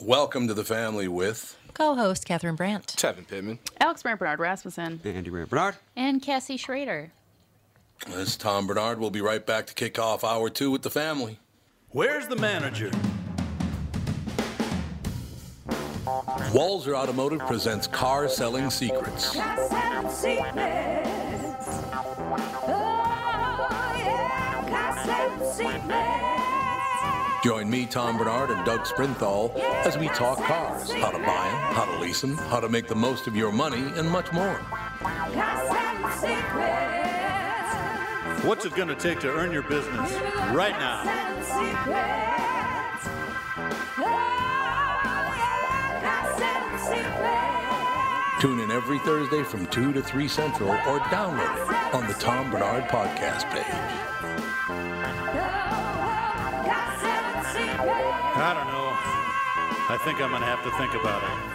Welcome to the family with Co-host Catherine Brandt. Tevin Pittman. Alex Brandt Barnard Rasmussen. Andy Brandt Barnard. And Cassie Schrader. this is Tom Barnard. We'll be right back to kick off hour two with the family. Where's the manager? Walser Automotive presents Car Selling Secrets. Join me, Tom Barnard, and Doug Sprinthal as we talk cars, how to buy them, how to lease them, how to make the most of your money, and much more. What's it going to take to earn your business right now? Tune in every Thursday from 2 to 3 Central or download it on the Tom Barnard podcast page. I don't know. I think I'm going to have to think about it.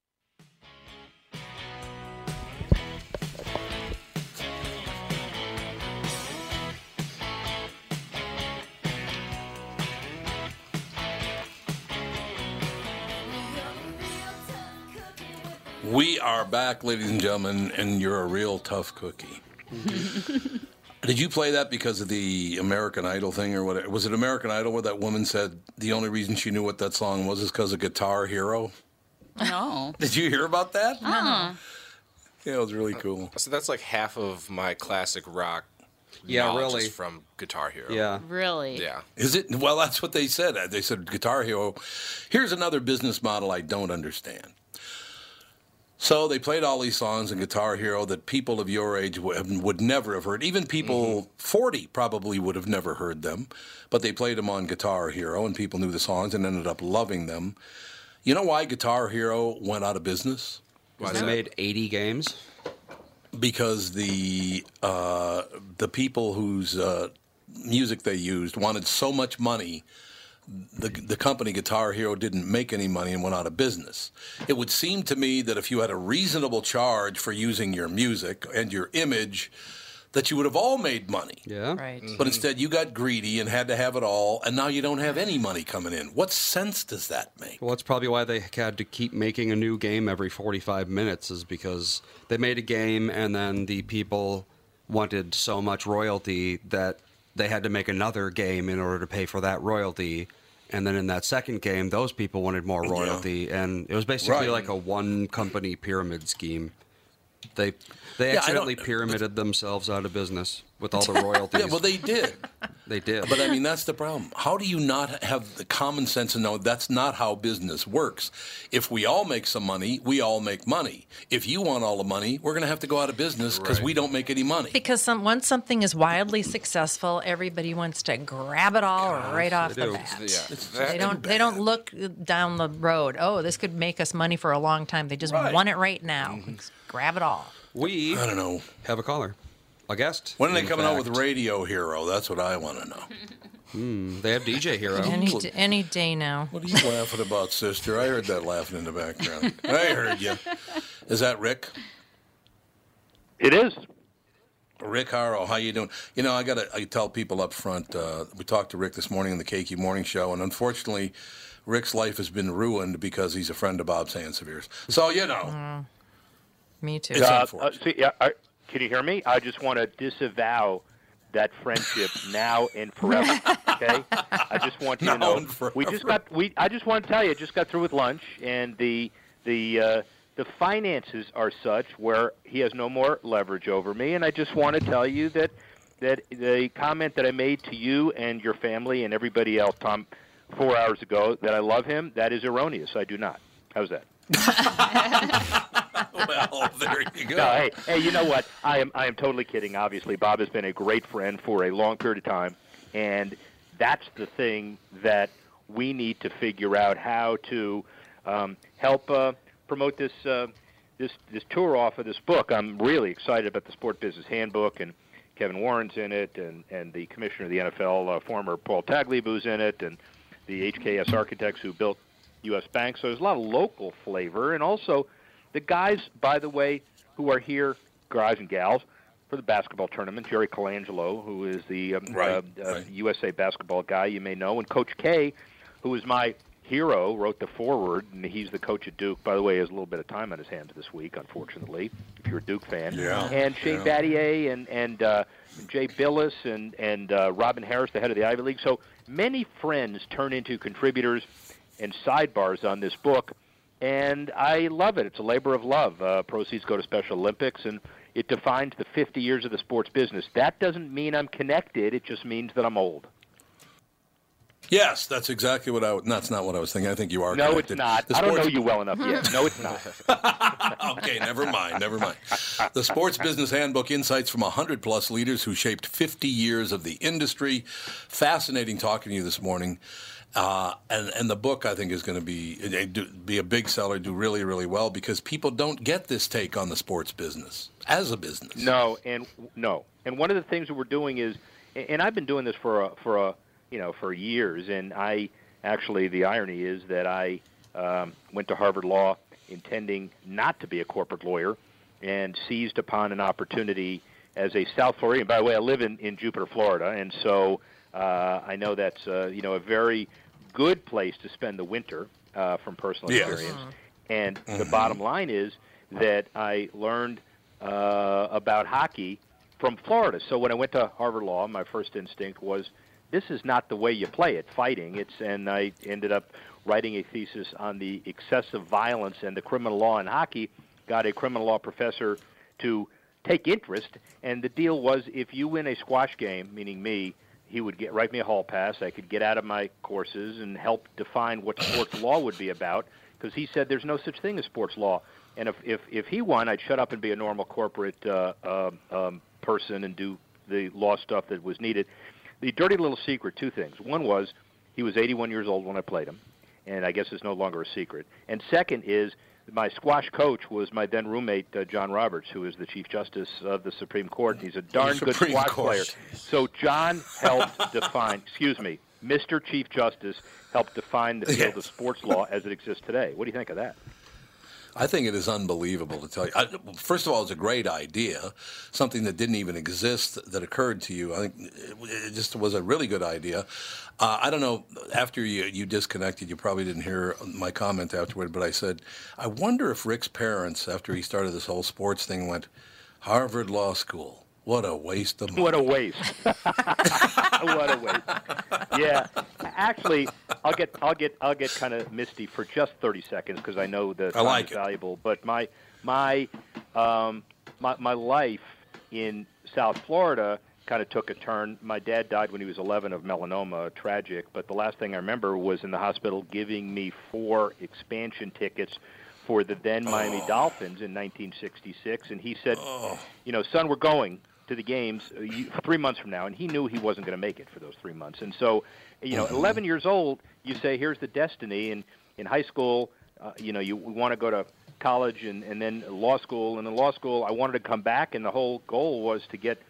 We are back, ladies and gentlemen, and you're a real tough cookie. Did you play that because of the American Idol thing or what? Was it American Idol where that woman said the only reason she knew what that song was is because of Guitar Hero? No. Did you hear about that? Uh-uh. Yeah, it was really cool. So that's like half of my classic rock. Yeah, knowledge really. is from Guitar Hero. Yeah. Really? Yeah. Is it? Well, that's what they said. They said Guitar Hero. Here's another business model I don't understand. So they played all these songs in Guitar Hero that people of your age would, would never have heard. Even people 40 probably would have never heard them. But they played them on Guitar Hero, and people knew the songs and ended up loving them. You know why Guitar Hero went out of business? Why They that? made 80 games. because the uh, the people whose uh, music they used wanted so much money. The, the company Guitar Hero didn't make any money and went out of business. It would seem to me that if you had a reasonable charge for using your music and your image, that you would have all made money. Yeah. Right. But mm-hmm. instead, you got greedy and had to have it all, and now you don't have any money coming in. What sense does that make? Well, that's probably why they had to keep making a new game every 45 minutes, is because they made a game and then the people wanted so much royalty that they had to make another game in order to pay for that royalty. And then in that second game, those people wanted more royalty, and it was basically Right. like a one company pyramid scheme. They they Yeah, accidentally pyramided themselves out of business with all the royalties. Yeah, well, they did. They did. But I mean, that's the problem. How do you not have the common sense and know that's not how business works? If we all make some money, we all make money. If you want all the money, we're going to have to go out of business because we don't make any money. Because some, once something is wildly successful, everybody wants to grab it all right off the do. bat. Yeah. They don't. They don't look down the road. Oh, this could make us money for a long time. They just Right. want it right now. Mm-hmm. Grab it all. we I don't know. have a caller, a guest. When are they in coming out with. Radio Hero? That's what I want to know. They have DJ Hero. Any d- any day now. What are you laughing about, sister? I heard that laughing in the background. I heard you. Is that Rick? It is. Rick Horrow, how you doing? You know, I got to I tell people up front. Uh, we talked to Rick this morning on the KQ Morning Show, and unfortunately, Rick's life has been ruined because he's a friend of Bob Sansevere's. So you know, Me too. It's Uh, uh, unfortunate. see, yeah, I, can you hear me? I just want to disavow that friendship now and forever. Okay, I just want you to know we just got we. I just want to tell you, I just got through with lunch, and the the uh, the finances are such where he has no more leverage over me, and I just want to tell you that that the comment that I made to you and your family and everybody else, Tom, four hours ago, that I love him, that is erroneous. I do not. How's that? well, there you go. No, hey, hey, you know what? I am I am totally kidding. Obviously, Bob has been a great friend for a long period of time, and that's the thing that we need to figure out how to um, help uh, promote this uh, this this tour off of this book. I'm really excited about the Sport Business Handbook, and Kevin Warren's in it, and and the commissioner of the NFL, uh, former Paul Tagliabue's in it, and the HKS architects who built U.S. Bank. So there's a lot of local flavor, and also the guys, by the way, who are here, guys and gals, for the basketball tournament. Jerry Colangelo, who is the um, Right, uh, uh. USA basketball guy you may know, and Coach K, who is my hero, wrote the foreword, and he's the coach at Duke. By the way, he has a little bit of time on his hands this week, unfortunately, if you're a Duke fan. Yeah, And Shane yeah. Battier and and uh, Jay Bilas and and uh, Robin Harris, the head of the Ivy League. So many friends turn into contributors and sidebars on this book, and I love it. It's a labor of love. Uh, proceeds go to Special Olympics, and it defines the 50 years of the sports business. That doesn't mean I'm connected. It just means that I'm old. Yes, that's exactly what I. That's not what I was thinking. I think you are. No, connected. it's not. I don't know you well enough yet. No, it's not. okay, never mind, never mind. The Sports Business Handbook Insights from 100 plus leaders who shaped 50 years of the industry. Fascinating talking to you this morning. Uh, and, and the book, I think, is going to be eh, be a big seller, do really, really well because people don't get this take on the sports business as a business. No, and no. And one of the things that we're doing is, and I've been doing this for a, for a, you know, for years. And I actually, the irony is that I um, went to Harvard Law intending not to be a corporate lawyer, and seized upon an opportunity as a South Floridian. By the way, I live in in Jupiter, Florida, and so uh, I know that's uh, you know a very good place to spend the winter uh, from personal Yes. experience. And the bottom line is that I learned uh, about hockey from Florida. So when I went to Harvard Law, my first instinct was this is not the way you play it, fighting. It's and I ended up writing a thesis on the excessive violence and the criminal law in hockey. Got a criminal law professor to take interest, and the deal was if you win a squash game, meaning me, he would get write me a hall pass. I could get out of my courses and help define what sports law would be about because he said there's no such thing as sports law. And if if if he won, I'd shut up and be a normal corporate uh, um, um, person and do the law stuff that was needed. The dirty little secret, two things. One was he was 81 years old when I played him, and I guess it's no longer a secret. And second is my squash coach was my then roommate uh, John Roberts, who is the Chief Justice of the Supreme Court. He's a darn good Supreme squash Court. player. So John helped define. Excuse me, Mr. Chief Justice helped define the field of sports law as it exists today. What do you think of that? I think it is unbelievable to tell you. I, first of all, it's a great idea, something that didn't even exist that occurred to you. I think it just was a really good idea. Uh, I don't know. After you, you disconnected, you probably didn't hear my comment afterward, but I said, I wonder if Rick's parents, after he started this whole sports thing, went Harvard Law School. What a waste of money. What a waste. what a waste. Yeah. Actually, I'll get I'll get I'll get kind of misty for just 30 seconds because I know the time like is it. valuable, but my my um my my life in South Florida kind of took a turn. My dad died when he was 11 of melanoma, tragic, but the last thing I remember was in the hospital giving me four expansion tickets for the then Miami Dolphins in 1966 and he said, you know, son, we're going to the games uh, three months from now, and he knew he wasn't going to make it for those three months. And so, you know, 11 years old, you say, here's the destiny. And in high school, uh, you know, you want to go to college and, and then law school. And in law school, I wanted to come back, and the whole goal was to get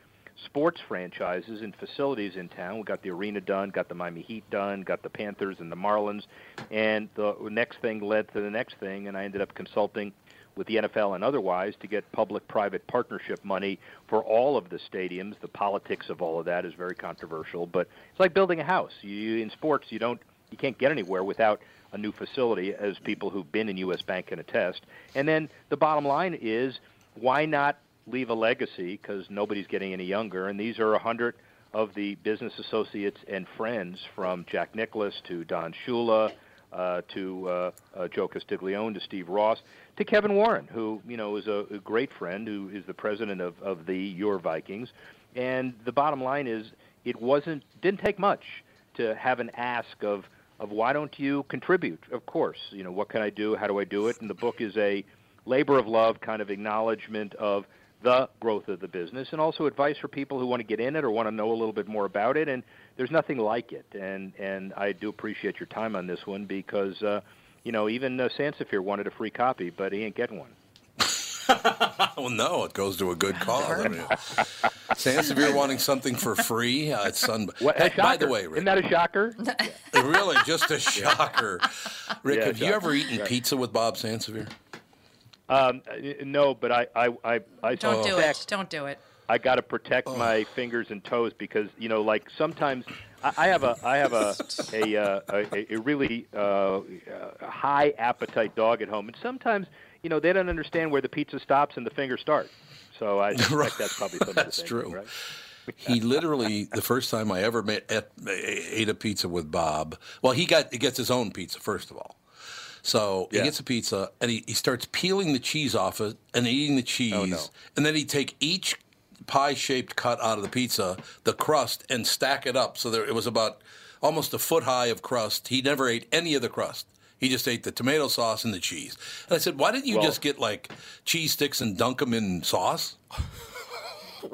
sports franchises and facilities in town. We got the arena done, got the Miami Heat done, got the Panthers and the Marlins, and the next thing led to the next thing, and I ended up consulting with the NFL and otherwise to get public-private partnership money for all of the stadiums. The politics of all of that is very controversial, but it's like building a house. You, in sports, you don't, you can't get anywhere without a new facility, as people who've been in U.S. Bank can attest. And then the bottom line is, why not leave a legacy? Because nobody's getting any younger, and these are a hundred of the business associates and friends from Jack Nicklaus to Don Shula uh, to uh, uh, Joe Castiglione to Steve Ross to Kevin Warren, who you know is a, a great friend, who is the president of, of the Your Vikings. And the bottom line is, it wasn't didn't take much to have an ask of of why don't you contribute? Of course, you know what can I do? How do I do it? And the book is a labor of love kind of acknowledgement of the growth of the business and also advice for people who want to get in it or want to know a little bit more about it and there's nothing like it and and I do appreciate your time on this one because uh you know even uh, Sansevere wanted a free copy but he ain't getting one well, no, it goes to a good cause. I mean, Sansevere wanting something for free, uh, it's un- what, Hey, by the way, Rick, isn't that a shocker really just a shocker. Rick, Yeah, have you ever eaten Right. pizza with Bob Sansevere? um uh, no but I I I, I Don't do it. Don't do it. I got to protect my fingers and toes because you know, like sometimes I, have a I have a a uh, a, a really uh, uh, high appetite dog at home, and sometimes you know they don't understand where the pizza stops and the finger starts. So I suspect that's probably some of the That's thinking, true. Right? He literally, the first time I ever met, ate, ate a pizza with Bob. Well, he got he gets his own pizza first of all. So he Yeah. gets a pizza and he, he starts peeling the cheese off it and eating the cheese, Oh, no. and then he'd take each pie-shaped cut out of the pizza, the crust, and stack it up. So there it was about almost a foot high of crust. He never ate any of the crust. He just ate the tomato sauce and the cheese. And I said, "Why didn't you Well- just get like cheese sticks and dunk them in sauce?"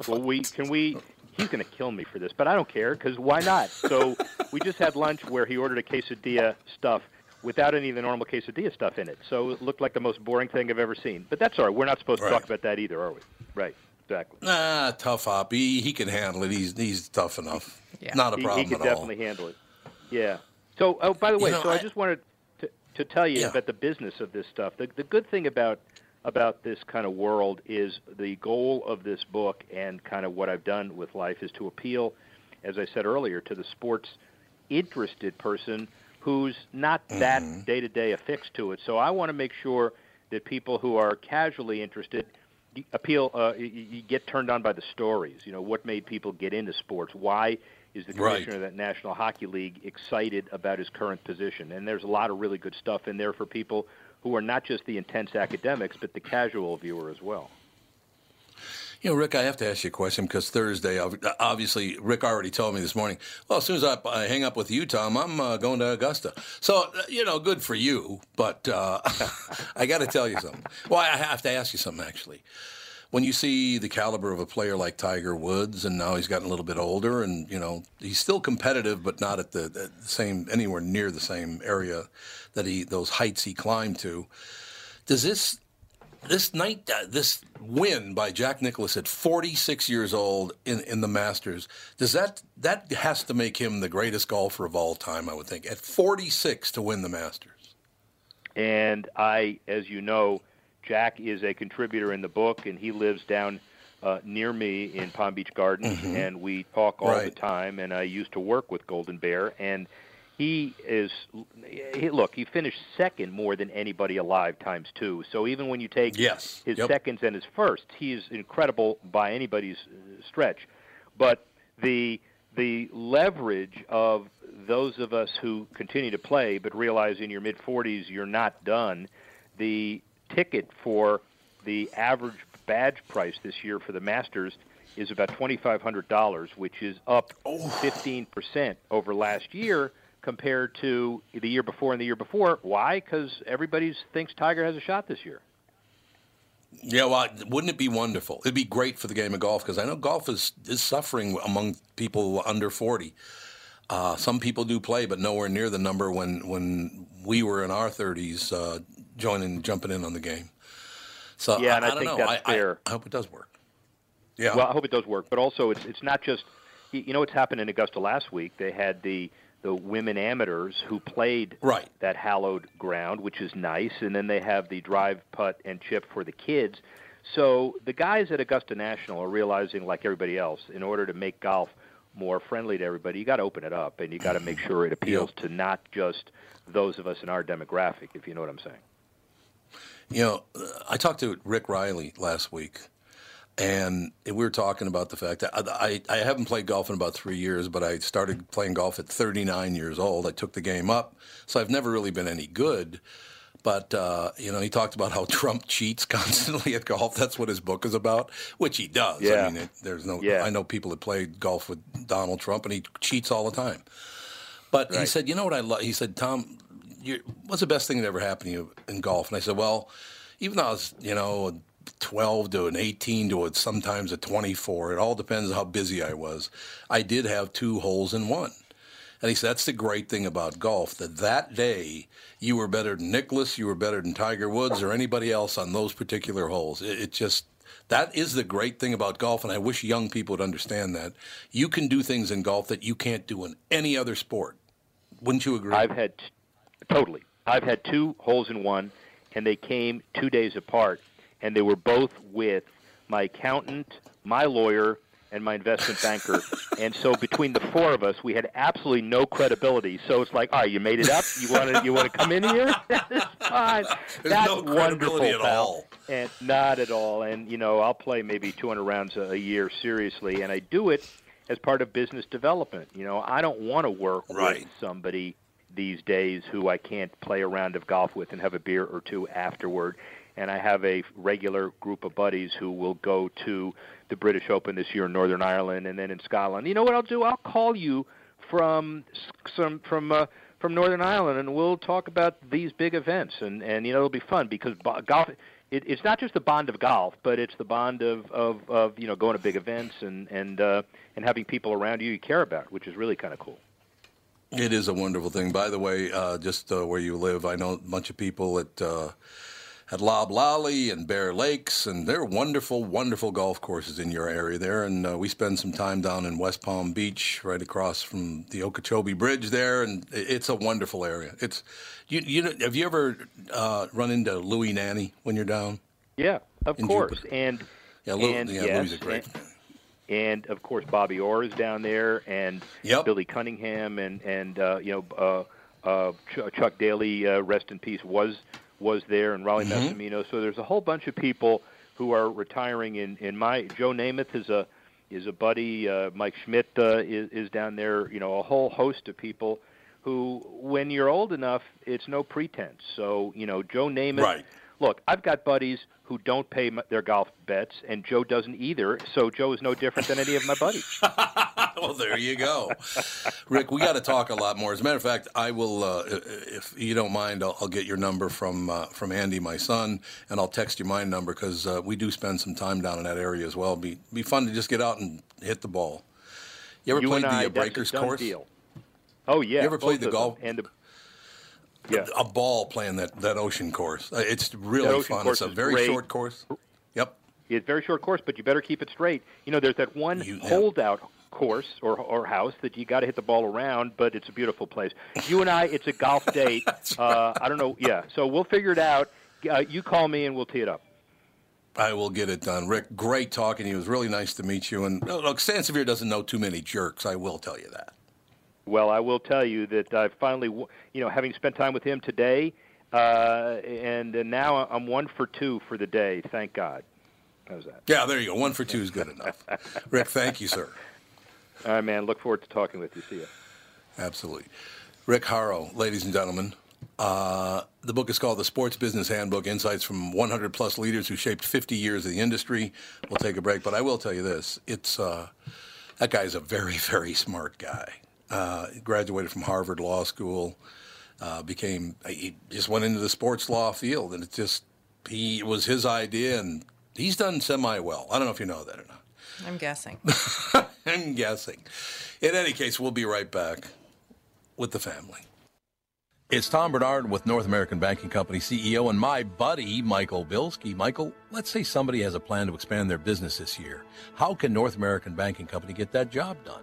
Well, we can we. He's going to kill me for this, but I don't care because why not? So we just had lunch where he ordered a quesadilla stuff without any of the normal quesadilla stuff in it. So it looked like the most boring thing I've ever seen. But that's all right. We're not supposed Right. to talk about that either, are we? Right. Exactly. Nah, tough hop. He, he can handle it. He's he's tough enough. Not a He- problem he, could at all. definitely handle it. Yeah. So, oh, by the way, know, so I, I- just wanted to, to tell you Yeah. about the business of this stuff. The, the good thing about about this kind of world is the goal of this book and kind of what I've done with life is to appeal, as I said earlier, to the sports interested person who's not that day to day affixed to it. So I want to make sure that people who are casually interested y- appeal uh, you get turned on by the stories. You know what made people get into sports? Why is the Right. commissioner of that National Hockey League excited about his current position? And there's a lot of really good stuff in there for people who are not just the intense academics, but the casual viewer as well. You know, Rick, I have to ask you a question because Thursday, obviously, Rick already told me this morning. Well, as soon as I, I hang up with you, Tom, I'm uh, going to Augusta. So, uh, you know, good for you. But uh, I got to tell you something. Well, I have to ask you something, actually. When you see the caliber of a player like Tiger Woods, and now he's gotten a little bit older, and you know he's still competitive, but not at the, at the same anywhere near the same area that he those heights he climbed to. Does this this night, uh, this win by Jack Nicklaus at 46 years old in, in the Masters, does that that has to make him the greatest golfer of all time? I would think at 46 to win the Masters. And I, as you know, Jack is a contributor in the book, and he lives down uh, near me in Palm Beach Gardens, Mhm. and we talk all Right. the time. And I used to work with Golden Bear, and he is he, look. He finished second more than anybody alive times two. So even when you take Yes. his Yep. seconds and his first, he is incredible by anybody's uh, stretch. But the the leverage of those of us who continue to play but realize in your mid 40s you're not done, the ticket for the average badge price this year for the Masters is about $2,500, which is up 15% over last year compared to the year before and the year before. Why? Because everybody thinks Tiger has a shot this year. Yeah, well, wouldn't it be wonderful? It'd be great for the game of golf because I know golf is, is suffering among people under 40. Uh, some people do play, but nowhere near the number when, when we were in our 30s uh, joining, jumping in on the game. So Yeah, and I I, don't think know. that's I, I- fair. I hope it does work. Yeah. Well, I hope it does work. But also, it's it's not just you you know what's happened in Augusta last week. They had the the women amateurs who played right. that hallowed ground, which is nice, and then they have the drive, putt, and chip for the kids. So the guys at Augusta National are realizing, like everybody else, in order to make golf more friendly to everybody, you got to open it up, and you got to make sure it appeals to not just those of us in our demographic, if you know what I'm saying. You know, I talked to Rick Reilly last week, and we were talking about the fact that I, I, haven't played golf in about three years, but I started playing golf at 39 years old. I took the game up, so I've never really been any good. But uh, you know, he talked about how Trump cheats constantly at golf. That's what his book is about, which he does. Yeah. I mean, it, there's no. Yeah. I know people that played golf with Donald Trump, and he cheats all the time. But he said, you know what I love? He said, Tom, you what's the best thing that ever happened to you in golf? And I said, well, even though I was, you know, 12 to an 18 to a, sometimes a 24, it all depends on how busy I was. I did have two holes in one. And he said, that's the great thing about golf, that that day you were better than Nicklaus, you were better than Tiger Woods or anybody else on those particular holes. It, it just, that is the great thing about golf, and I wish young people would understand that. You can do things in golf that you can't do in any other sport. Wouldn't you agree? I've had totally. I've had two holes in one, and they came two days apart, and they were both with my accountant, my lawyer, and my investment banker. and so between the four of us, we had absolutely no credibility. So it's like, all right, you made it up. You want to you want to come in here? It's fine. There's That's no credibility wonderful, at pal. all. And not at all. And you know, I'll play maybe 200 rounds a, a year seriously, and I do it as part of business development. You know, I don't want to work Right. with somebody these days who I can't play a round of golf with and have a beer or two afterward. And I have a regular group of buddies who will go to the British Open this year in Northern Ireland and then in Scotland. You know what I'll do? I'll call you from some from uh, from Northern Ireland and we'll talk about these big events and and you know it'll be fun because golf it, it's not just the bond of golf, but it's the bond of, of, of you know going to big events and and uh, and having people around you you care about, which is really kind of cool. It is a wonderful thing. By the way, uh, just uh, where you live, I know a bunch of people at uh, at Loblolly and Bear Lakes, and they're wonderful, wonderful golf courses in your area there. And uh, we spend some time down in West Palm Beach, right across from the Okeechobee Bridge there, and it's a wonderful area. It's you. You know, have you ever uh, run into Louis Nanne when you're down? Yeah, of In course. Jupiter. And Yeah, Lou, and yeah, yes, Louis is great. And, and of course Bobby Orr is down there, and Yep. Billy Cunningham, and and uh, you know uh, uh, Ch- Chuck Daly, uh, rest in peace, was was there, and Rollie Mhm. Massimino. So there's a whole bunch of people who are retiring. In in my Joe Namath is a is a buddy. Uh, Mike Schmidt uh, is is down there. You know, a whole host of people who, when you're old enough, it's no pretense. So you know, Joe Namath. Right. Look, I've got buddies who don't pay their golf bets, and Joe doesn't either. So Joe is no different than any of my buddies. well, there you go, Rick. We got to talk a lot more. As a matter of fact, I will, uh, if you don't mind, I'll, I'll get your number from uh, from Andy, my son, and I'll text you my number because uh, we do spend some time down in that area as well. Be be fun to just get out and hit the ball. You ever you played and I, the uh, Breakers course? Deal. Oh yeah. You ever played the golf? And the, yeah. A ball playing that, that ocean course. Uh, It's really fun. It's a very great. short course. Yep. It's a very short course, but you better keep it straight. You know, there's that one You- holdout course or or house that you got to hit the ball around, but it's a beautiful place. You and I, it's a golf date. uh, I don't know. Yeah, so we'll figure it out. uh, you call me and we'll tee it up. I will get it done. Rick, great talking to you. It was really nice to meet you. And uh, look, Sansevere doesn't know too many jerks. I will tell you that. Well, I will tell you that I finally, you know, having spent time with him today, uh, and, and now I'm one for two for the day. Thank God. How's that? Yeah, there you go. One for two is good enough. Rick, thank you, sir. All right, man. Look forward to talking with you. See you. Absolutely. Rick Horrow, ladies and gentlemen. Uh, the book is called The Sports Business Handbook Insights from 100 plus leaders who shaped 50 years of the industry. We'll take a break, but I will tell you this. It's uh, That guy's a very, very smart guy. Uh, graduated from Harvard Law School, uh, became, he just went into the sports law field, and it just, he, it was his idea, and he's done semi well. I don't know if you know that or not. I'm guessing. I'm guessing. In any case, we'll be right back with the family. It's Tom Barnard with North American Banking Company CEO and my buddy, Michael Bilski. Michael, let's say somebody has a plan to expand their business this year. How can North American Banking Company get that job done?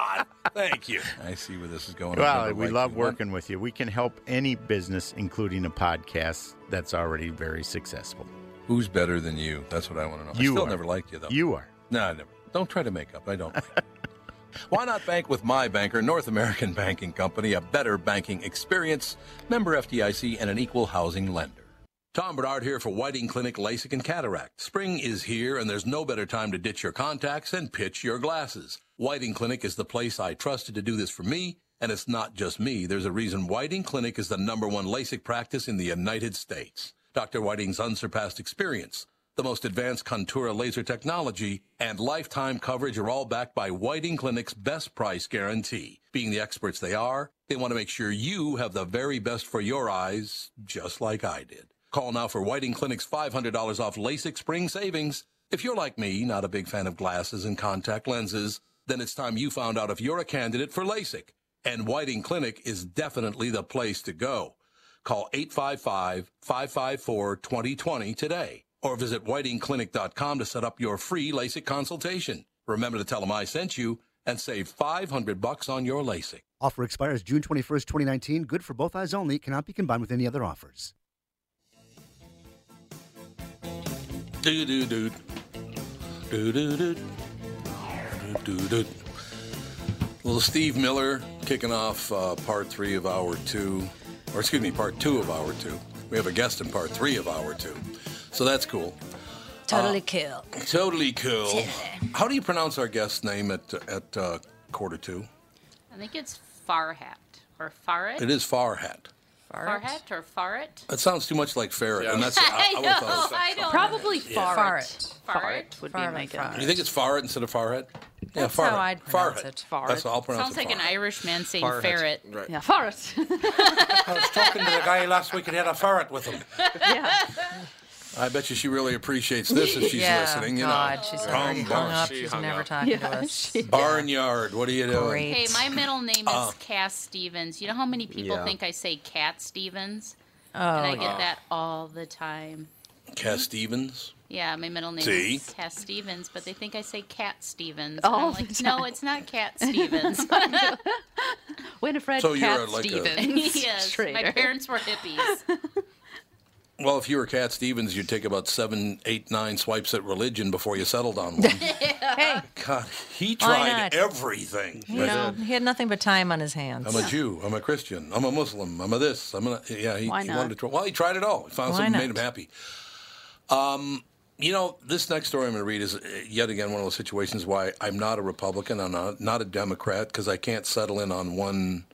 thank you. I see where this is going. I've Well, we liked love you. One- working with you. We can help any business, including a podcast that's already very successful. Who's better than you? That's what I want to know. You I still are. never liked you though. You are. No, I never. Don't try to make up. I don't. Why not bank with my banker, North American Banking Company, a better banking experience, member FDIC, and an equal housing lender. Tom Barnard here for Whiting Clinic LASIK and Cataract. Spring is here, and there's no better time to ditch your contacts and pitch your glasses. Whiting Clinic is the place I trusted to do this for me, and it's not just me. There's a reason Whiting Clinic is the number one LASIK practice in the United States. Dr. Whiting's unsurpassed experience, the most advanced Contoura laser technology, and lifetime coverage are all backed by Whiting Clinic's best price guarantee. Being the experts they are, they want to make sure you have the very best for your eyes, just like I did. Call now for Whiting Clinic's $500 off LASIK spring savings. If you're like me, not a big fan of glasses and contact lenses, then it's time you found out if you're a candidate for LASIK. And Whiting Clinic is definitely the place to go. Call 855-554-2020 today or visit whitingclinic.com to set up your free LASIK consultation. Remember to tell them I sent you and save 500 bucks on your LASIK. Offer expires June 21st, 2019. Good for both eyes only. Cannot be combined with any other offers. Do do do. Do do do. Little Steve Miller kicking off uh, part three of hour two, or excuse me, part two of hour two. We have a guest in part three of hour two, so that's cool. Totally cool. Totally cool. How do you pronounce our guest's name at at uh, quarter two? I think it's Farhat or Farhat. It is Farhat. Farhat or Farhat. It sounds too much like ferret, and that's I, I, know. I, would've thought it I don't. Probably Yeah. Farret. Farret. Farret would be my guess. You think it's Farret instead of Farhat? Yeah, That's Farhat. how I'd pronounce Farhat. it. That's how I'll pronounce Sounds it. like an Farhat. Irish man saying Farhat. ferret. Right. Yeah, Farret. I was talking to the guy last week and he had a ferret with him. yeah. I bet you she really appreciates this if she's yeah, listening. You God, know, she's Tom already hung up. She She's hung never up. talking to us. she- Barnyard. What are you doing? Great. Hey, my middle name is Uh. Cass Stevens. You know how many people Yeah. think I say Cat Stevens? Oh, and I yeah. get that all the time. Cass Stevens. Yeah, my middle name See? is Cass Stevens, but they think I say Cat Stevens. All and I'm like, no, it's not Cat Stevens. Winifred So you're Cat like a- Stevens. yes, Schrader. my parents were hippies. Well, if you were Cat Stevens, you'd take about seven, eight, nine swipes at religion before you settled on one. Hey, God, he tried not? everything. you know, he had nothing but time on his hands. I'm a Jew. I'm a Christian. I'm a Muslim. I'm a this. I'm a yeah. He, Why he not? wanted to try. Well, he tried it all. He found Why something that not? made him happy. Um, you know, this next story I'm going to read is uh, yet again one of those situations why I'm not a Republican. I'm not not a Democrat because I can't settle in on one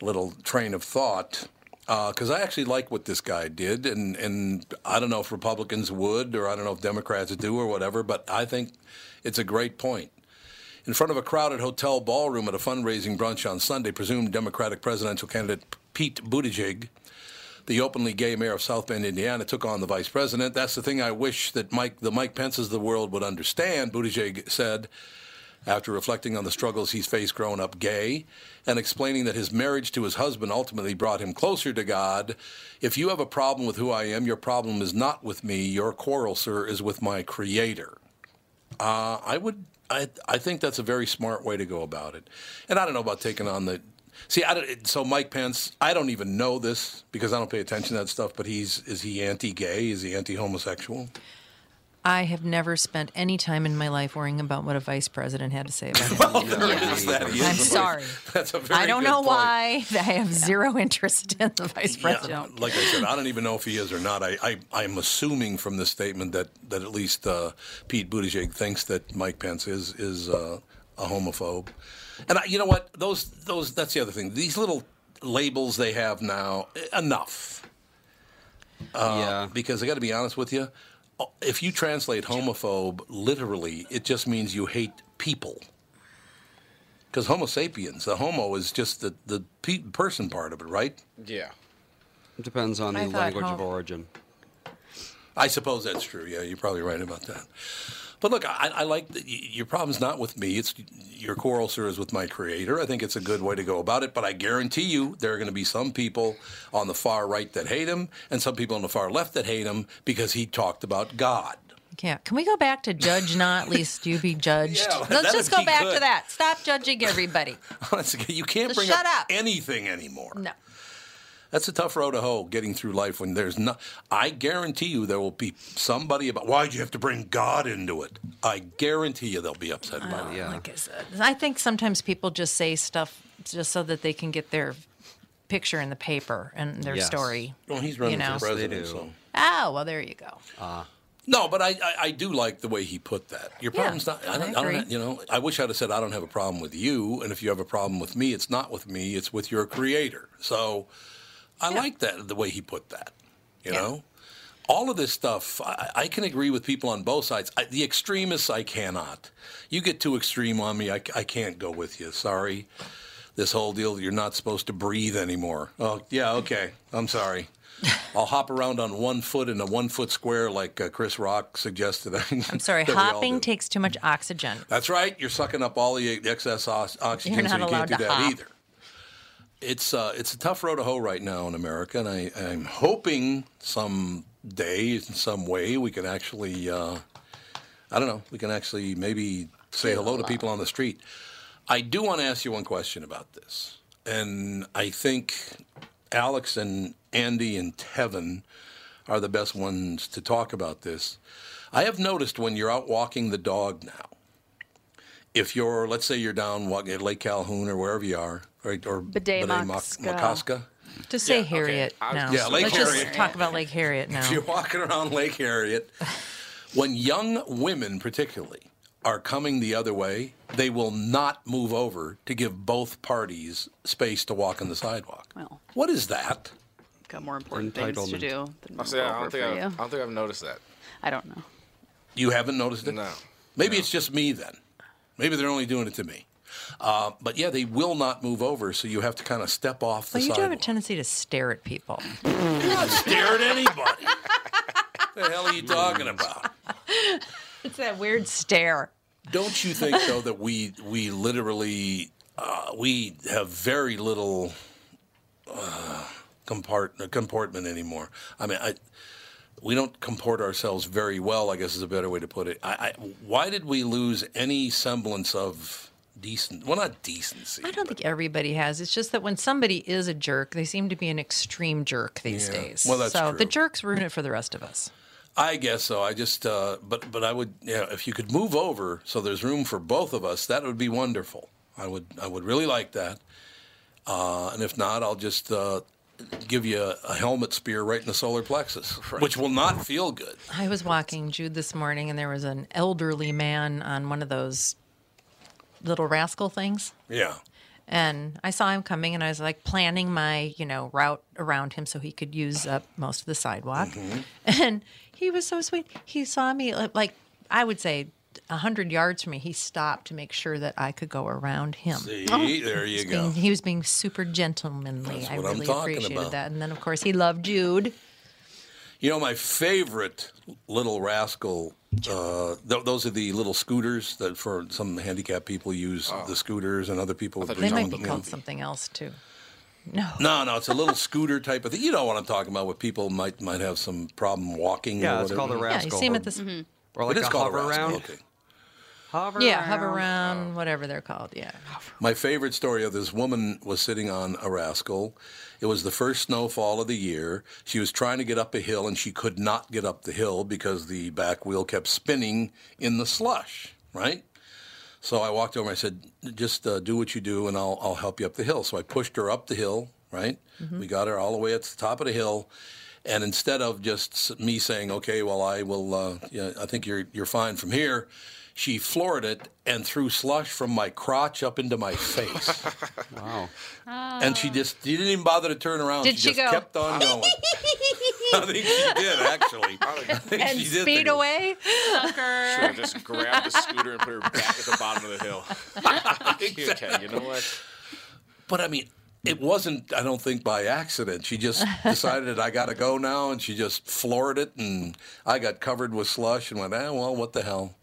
little train of thought. Because I actually like what this guy did, and, and I don't know if Republicans would, or I don't know if Democrats do, or whatever. But I think it's a great point in front of a crowded hotel ballroom at a fundraising brunch on Sunday, presumed Democratic presidential candidate Pete Buttigieg the openly gay mayor of South Bend, Indiana, took on the vice president. That's the thing I wish that Mike, the Mike Pences of the world would understand, Buttigieg said after reflecting on the struggles he's faced growing up gay and explaining that his marriage to his husband ultimately brought him closer to God. If you have a problem with who I am, your problem is not with me. Your quarrel, sir, is with my creator. Uh, I would, I, I think that's a very smart way to go about it. And I don't know about taking on the. See, I don't, so Mike Pence, I don't even know this because I don't pay attention to that stuff. But he's is he anti-gay? Is he anti-homosexual? I have never spent any time in my life worrying about what a vice president had to say about him. There is that. He I'm a sorry. That's a very I don't good know point. why. I have zero interest in the vice president. Yeah, like I said, I don't even know if he is or not. I, I I'm assuming from this statement that that at least uh, Pete Buttigieg thinks that Mike Pence is is uh, a homophobe. And I, you know what? Those those that's the other thing. These little labels they have now enough. Uh, Yeah. Because I got to be honest with you, if you translate homophobe literally, it just means you hate people. Because Homo sapiens, the homo is just the the pe- person part of it, right? Yeah. It depends on the I thought language of origin. I suppose that's true. Yeah, you're probably right about that. But look, I, I like that y- your problem's not with me. It's your quarrel, sir, is with my creator. I think it's a good way to go about it. But I guarantee you, there are going to be some people on the far right that hate him, and some people on the far left that hate him because he talked about God. Yeah. Can we go back to judge not, least you be judged? Yeah, Let's just go back could. to that. Stop judging everybody. Honestly, you can't Just bring up, up. anything anymore. No. That's a tough road to hoe getting through life when there's not. I guarantee you there will be somebody about why'd you have to bring God into it. I guarantee you they'll be upset about it. Uh, Like I said, I think sometimes people just say stuff just so that they can get their picture in the paper and their Yes. story. Well, he's you running know? for president, so. Oh, well, there you go. Uh, No, but I, I, I do like the way he put that. Your Yeah, problem's not. I I don't, I don't you know, I wish I'd have said I don't have a problem with you, and if you have a problem with me, it's not with me. It's with your creator. So, I like that the way he put that. You know, all of this stuff. I, I can agree with people on both sides. I, the extremists, I cannot. You get too extreme on me, I, I can't go with you. Sorry. This whole deal, you're not supposed to breathe anymore. Oh, yeah, okay. I'm sorry. I'll hop around on one foot in a one foot square like uh, Chris Rock suggested. I'm sorry, that we all hopping takes too much oxygen. That's right. You're sucking up all the excess oxygen, You're not so you can't do to that hop. either. It's uh, it's a tough road to hoe right now in America, and I, I'm hoping some day, in some way, we can actually, uh, I don't know, we can actually maybe say hello to people on the street. I do want to ask you one question about this, and I think Alex and Andy and Tevin are the best ones to talk about this. I have noticed when you're out walking the dog now, if you're, let's say you're down at Lake Calhoun or wherever you are, or, or Bde Bde Moxca. Maka Ska. Just say Yeah. Harriet I was- now. Yeah, Lake Let's Harriet. just talk about Lake Harriet now. If you're walking around Lake Harriet, when young women, particularly, are coming the other way, they will not move over to give both parties space to walk on the sidewalk. Well, What is that? got more important things to do than I'll move say, I over don't think for I've, you. I don't think I've noticed that. I don't know. You haven't noticed it? No. Maybe it's just me then. Maybe they're only doing it to me. Uh, but yeah, they will not move over, so you have to kind of step off the Well, you do have a tendency to stare at people. I'm not stare at anybody. what the hell are you talking about? It's that weird stare. Don't you think though that we we literally uh, we have very little uh, compart- comportment anymore? I mean, I, we don't comport ourselves very well. I guess is a better way to put it. I, I, why did we lose any semblance of decent? Well, not decency. I don't think everybody has. It's just that when somebody is a jerk, they seem to be an extreme jerk these Yeah. days. Well, that's so true. the jerks ruin it for the rest of us. I guess so. I just, uh, but but I would, yeah. If you could move over so there's room for both of us, that would be wonderful. I would, I would really like that. Uh, and if not, I'll just uh, give you a, a helmet spear right in the solar plexus, which will not feel good. I was walking Jude this morning, and there was an elderly man on one of those little rascal things. Yeah. And I saw him coming, and I was like planning my, you know, route around him so he could use up most of the sidewalk. Mm-hmm. And he was so sweet. He saw me like I would say a hundred yards from me, he stopped to make sure that I could go around him. See, there you He's go. being- he was being super gentlemanly. That's I what I'm really talking appreciated about. that. And then, of course, he loved Jude. You know, my favorite little rascal. Uh, th- those are the little scooters that for some handicapped people use the scooters, and other people. They bring might them, be you know. called something else too. No. No, no, it's a little scooter type of thing. You know what I'm talking about? Where people might might have some problem walking. Yeah, or it's called a rascal. Yeah, you rascal. see him or, at this. or like It is a called a rascal, round. okay. Hover Yeah, round. hover around, whatever they're called. Yeah. My favorite story of this woman was sitting on a rascal. It was the first snowfall of the year. She was trying to get up a hill and she could not get up the hill because the back wheel kept spinning in the slush, right? So I walked over and I said, just uh, do what you do and I'll, I'll help you up the hill. So I pushed her up the hill, right? We got her all the way at the top of the hill. And instead of just me saying, okay, well, I will, uh, yeah, I think you're, you're fine from here, she floored it and threw slush from my crotch up into my face. Wow. And she just, she didn't even bother to turn around. Did she she just go? kept on going. I think she did, actually. I think And she did speed think- away. Should have just grabbed the scooter and put her back at the bottom of the hill. okay, you know what? But I mean, it wasn't, I don't think, by accident. She just decided, I got to go now, and she just floored it, and I got covered with slush and went, ah, well, what the hell.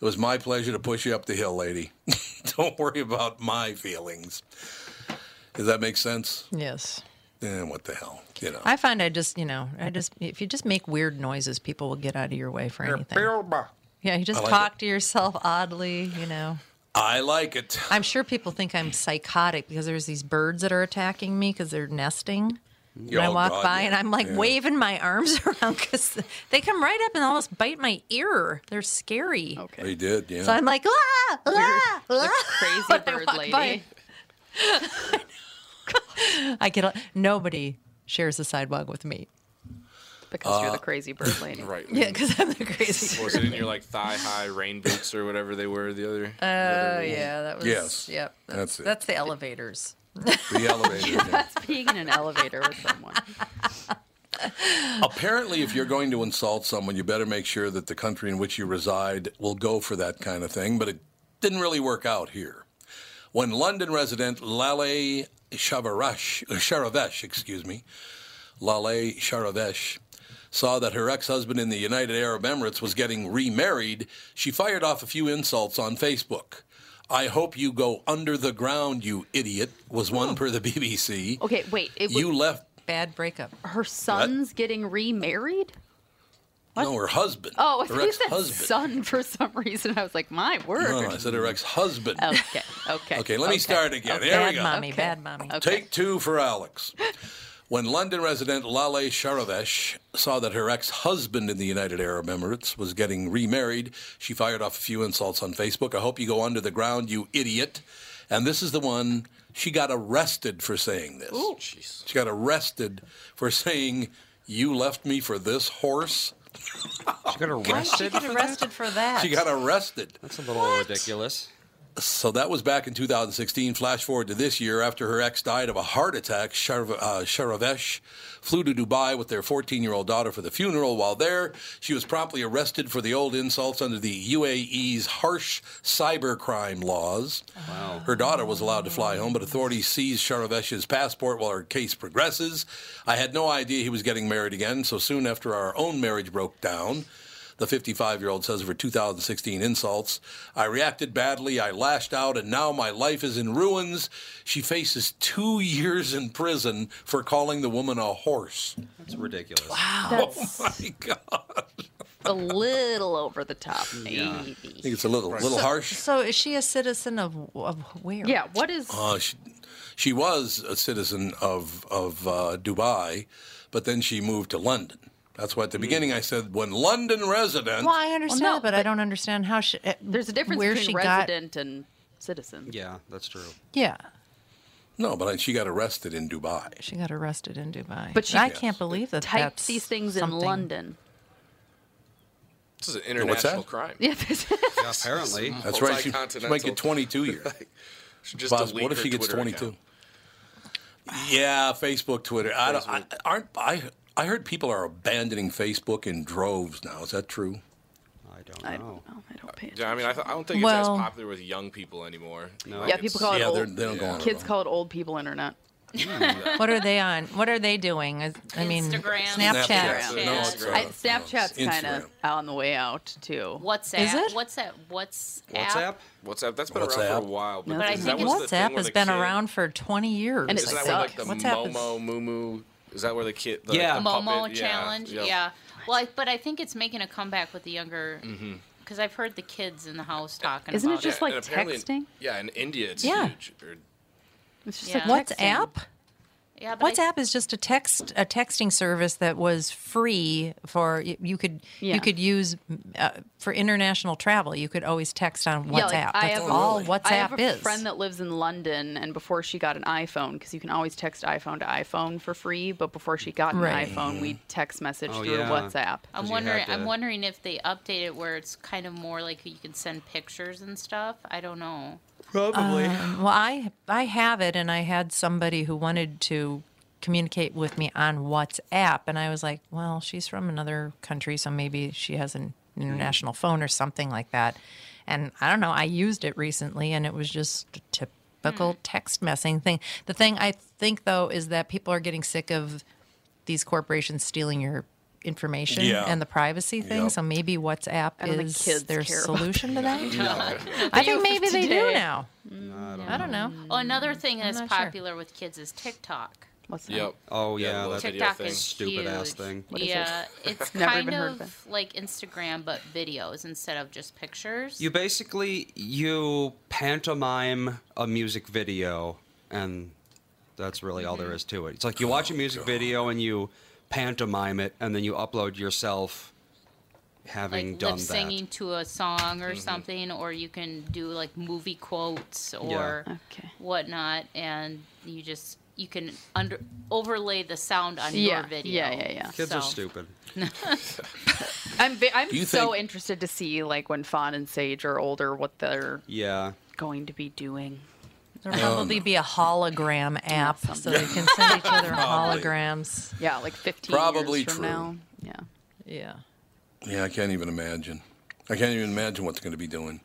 It was my pleasure to push you up the hill, lady. don't worry about my feelings. Does that make sense? Yes. And what the hell, you know. I find I just, you know, I just if you just make weird noises, people will get out of your way for anything. Yeah, you just like talk to yourself oddly, you know. I like it. I'm sure people think I'm psychotic because there's these birds that are attacking me because they're nesting. And I walk God, by yeah. and I'm like Yeah. waving my arms around because they come right up and almost bite my ear. They're scary. Okay. They did, yeah. So I'm like, ah, ah, The ah. crazy When I bird walk lady. by. I get a, nobody shares the sidewalk with me. Because you're the crazy bird lady. Right. Yeah, because I'm the crazy. Was it in your like thigh high rain boots or whatever they were the other? Oh other- yeah, that was. Yes, Yep. That's, that's it. That's the elevators. The elevator. That's being in an elevator with someone. Apparently, if you're going to insult someone, you better make sure that the country in which you reside will go for that kind of thing. But it didn't really work out here. When London resident Laleh Shavarash, uh, Sharavesh, excuse me, Laleh Shahravesh, saw that her ex-husband in the United Arab Emirates was getting remarried, she fired off a few insults on Facebook. I hope you go under the ground, you idiot, was one oh. per the BBC. Okay, wait. It was You left Bad breakup. her son's getting remarried? What? No her husband. Oh, I her thought you ex-husband. son for some reason. I was like, my word. No, no, I said her ex-husband. Okay, okay. Okay, let me start again. Okay. Here we Bad go. mommy. Okay. Bad mommy. Okay. Take two for Alex. When London resident Laleh Shahravesh saw that her ex-husband in the United Arab Emirates was getting remarried, she fired off a few insults on Facebook. I hope you go under the ground, you idiot. And this is the one she got arrested for saying this. Jeez. She got arrested for saying, "You left me for this horse." She got Why did she arrested. get arrested for that? She got arrested. That's a little ridiculous. So that was back in 2016. Flash forward to this year, after her ex died of a heart attack, Shar- uh, Shahravesh flew to Dubai with their 14 year old daughter for the funeral. While there, she was promptly arrested for the old insults under the UAE's harsh cybercrime laws. Wow. Her daughter was allowed to fly home, but authorities seized Shahravesh's passport while her case progresses. I had no idea he was getting married again, so soon after our own marriage broke down, the 55 year old says of her 2016 insults. I reacted badly, I lashed out, and now my life is in ruins. She faces two years in prison for calling the woman a horse. That's ridiculous. Wow. That's My God. a little over the top, maybe. I think it's a little, little harsh. So is she a citizen of of where? Yeah, what is. Uh, she, she was a citizen of, of uh, Dubai, but then she moved to London. That's why at the beginning I said, when London resident. Well, I understand, no, but, I don't understand how she. uh, There's a difference where between she got. resident and citizen. Yeah, that's true. Yeah, No, but she got arrested in Dubai. she got arrested in Dubai. But she- I can't believe that Typed that's these things in London. This is an what's that? international crime. Yeah, this- Yeah, apparently. That's right. She, she might Multi-continental. get 22 years. Should just Possible. delete What if she gets Twitter 22? account. Yeah, Facebook, Twitter. I don't, I, aren't I? I heard people are abandoning Facebook in droves now. Is that true? I I don't I don't know. I don't pay Yeah, I mean, I, th- I don't think Well- it's as popular with young people anymore. No. Like, Yeah, people call it Yeah, old. they're- they don't go on it Kids call it old people internet. What are they on? What are they doing? Is- I mean, Instagram. Snapchat. Snapchat. No, it's, I, uh, Snapchat's no, kind of on the way out too. WhatsApp. Is it? WhatsApp. What's WhatsApp? WhatsApp, that's been around for a while. But, But I think that was WhatsApp has been kid- around for 20 years. And it Isn't that like the WhatsApp is- Momo Moo Is that where the kid? The, Yeah. the Momo puppet- challenge. yep. Yeah. Well, I, but I think it's making a comeback with the younger. Mm-hmm. Because I've heard the kids in the house talking Isn't it just Yeah, like and apparently in- texting? yeah, in India it's Yeah. huge. Or- It's just Yeah. like WhatsApp? Texting. Yeah, but I- WhatsApp is just a text a texting service that was free for you could Yeah. you could use uh, for international travel. You could always text on WhatsApp. Yeah, like, That's have all a, WhatsApp I have a is. friend that lives in London, and before she got an iPhone, because you can always text iPhone to iPhone for free, but before she got an Right. iPhone, we text message Oh, through yeah. WhatsApp. I'm wondering. had I'm wondering if they update it where it's kind of more like you can send pictures and stuff. I don't know. Probably. Um, well, I I have it, and I had somebody who wanted to communicate with me on WhatsApp, and I was like, well, she's from another country, so maybe she has an international phone or something like that. And I don't know. I used it recently, and it was just a typical hmm. text messaging thing. The thing I think though is that people are getting sick of these corporations stealing your information Yeah. and the privacy thing. Yep. So maybe WhatsApp I don't is kids their solution to that. The I think maybe they do now. Mm, I don't know. Oh, another thing that's not sure. popular with kids is TikTok. What's that? Yep. Oh Yeah, yeah, the that's video TikTok thing. is Stupid ass huge. thing. What is it? yeah, it's Never kind of of like Instagram but videos instead of just pictures. You basically you pantomime a music video, and that's really all Mm-hmm. there is to it. It's like you watch a music video and you pantomime it, and then you upload yourself having like done lip that. singing to a song or mm-hmm. something, or you can do like movie quotes or Okay. whatnot, and you just you can under overlay the sound on Yeah, your video. yeah, yeah, yeah. Kids are stupid. I'm I'm so think- interested to see like when Fawn and Sage are older, what they're Yeah. going to be doing. There'll probably be a hologram app so they can send each other holograms. Yeah, like 15 Probably years from true. now. Yeah. Yeah. Yeah, I can't even imagine. I can't even imagine what's going to be doing.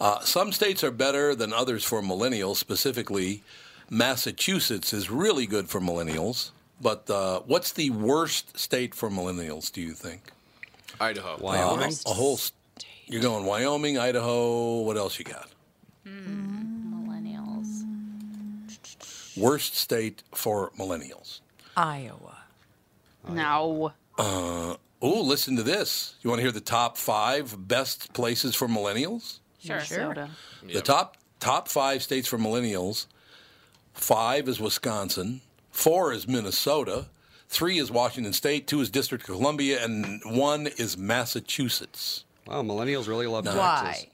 Uh, some states are better than others for millennials. Specifically, Massachusetts is really good for millennials. But uh, what's the worst state for millennials? Do you think? Idaho. Uh, Wyoming. a whole. St- you're going Wyoming, Idaho. What else you got? Millennials. Worst state for millennials. Iowa. No. Uh, oh, listen to this. You want to hear the top five best places for millennials? Sure. Minnesota. The top top five states for millennials. Five is Wisconsin. Four is Minnesota. Three is Washington State. Two is District of Columbia, and one is Massachusetts. Wow, millennials really love taxes.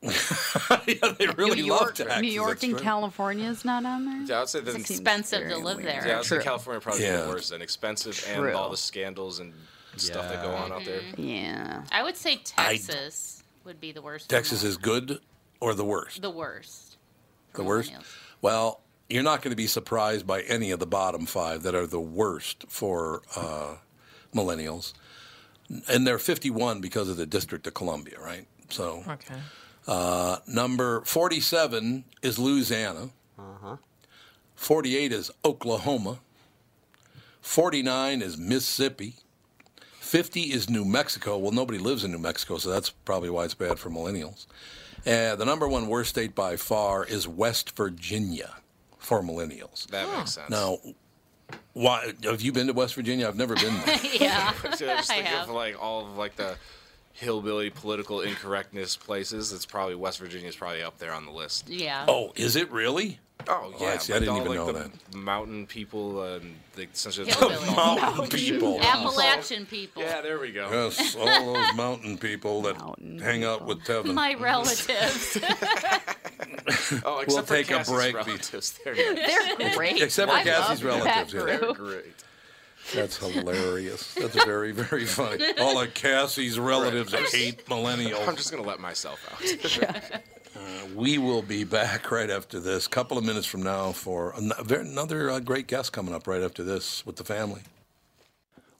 Why? yeah, they really New love York, taxes. New York and. California is not on there. Yeah, I would say that It's expensive to live weird. there. yeah, I would say California probably Yeah. the worst and expensive, and True. all the scandals and stuff that go on out there. Yeah. I would say Texas would be the worst. Texas is good or the worst? the worst. The worst? Well, you're not going to be surprised by any of the bottom five that are the worst for uh, millennials. And they're 51 because of the District of Columbia, right? So Okay. Uh, number 47 is Louisiana. Uh-huh. 48 is Oklahoma. 49 is Mississippi. 50 is New Mexico. Well, nobody lives in New Mexico, so that's probably why it's bad for millennials. Uh, the number one worst state by far is West Virginia for millennials. That makes sense. Now, why have you been to West Virginia? I've never been there. yeah. So I just I have. of like all of like the hillbilly political incorrectness places. It's probably West Virginia's probably up there on the list. Yeah. oh, is it really? Oh Oh, yeah, I see. I didn't all, even like, know the Mountain people and the essentially Hillbillies. Mountain people. Appalachian people. Yeah, there we go. Yes, all those mountain people that Mountain hang out with Tevin. My relatives. Oh, except We'll for take a break. relatives. They're. They're great. Except for I Cassie's relatives, yeah. They're great. That's hilarious. That's very, very funny. All of Cassie's relatives hate millennials. I'm just gonna let myself out. We will be back right after this. A couple of minutes from now for an- another uh, great guest coming up right after this with the family.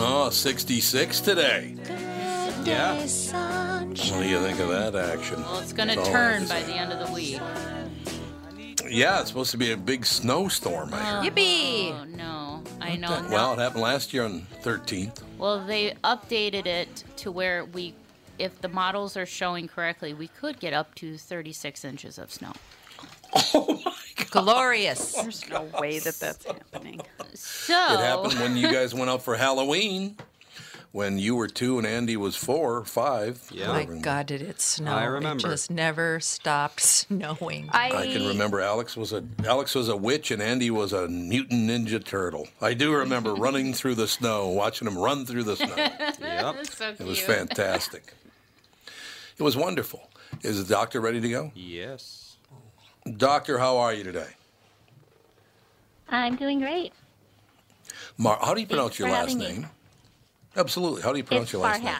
Oh, 66 today. Yeah. What do you think of that action? Well, it's going to That's all I have turn by the end of the week. Yeah, it's supposed to be a big snowstorm. I heard. Yippee! Oh, no. I know. Well, it happened last year on 13th. Well, they updated it to where we, if the models are showing correctly, we could get up to 36 inches of snow. Oh, Glorious. There's no way that that's happening. So It happened when you guys went out for Halloween. When you were two and Andy was four, five. Yeah. My God, did it snow? I remember. It just never stopped snowing. I, I can remember Alex was a Alex was a witch and Andy was a mutant ninja turtle. I do remember running through the snow, watching him run through the snow. Yep. so It was fantastic. It was wonderful. Is the doctor ready to go? Yes. Doctor, how are you today? I'm doing great. Mar- how do you pronounce Thanks your last having me. name? Absolutely. How do you pronounce It's your last Farhat. name?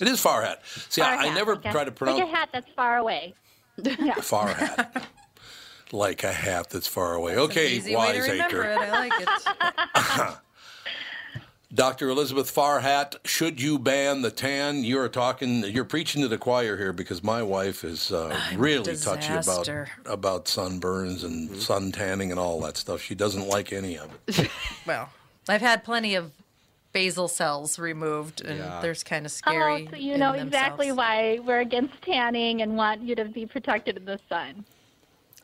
It is Farhat. See, I, I never like a- try to pronounce. Like a hat that's far away. Yeah. Farhat. like a hat that's far away. Okay, Easy way wiseacre. I like it. Dr. Elizabeth Farhat, should you ban the tan? You're talking, you're preaching to the choir here because my wife is uh, really touchy about about sunburns and sun tanning and all that stuff. She doesn't like any of it. well, I've had plenty of basal cells removed, and Yeah. there's kind of scary. Oh, so you in know exactly why we're against tanning and want you to be protected in the sun.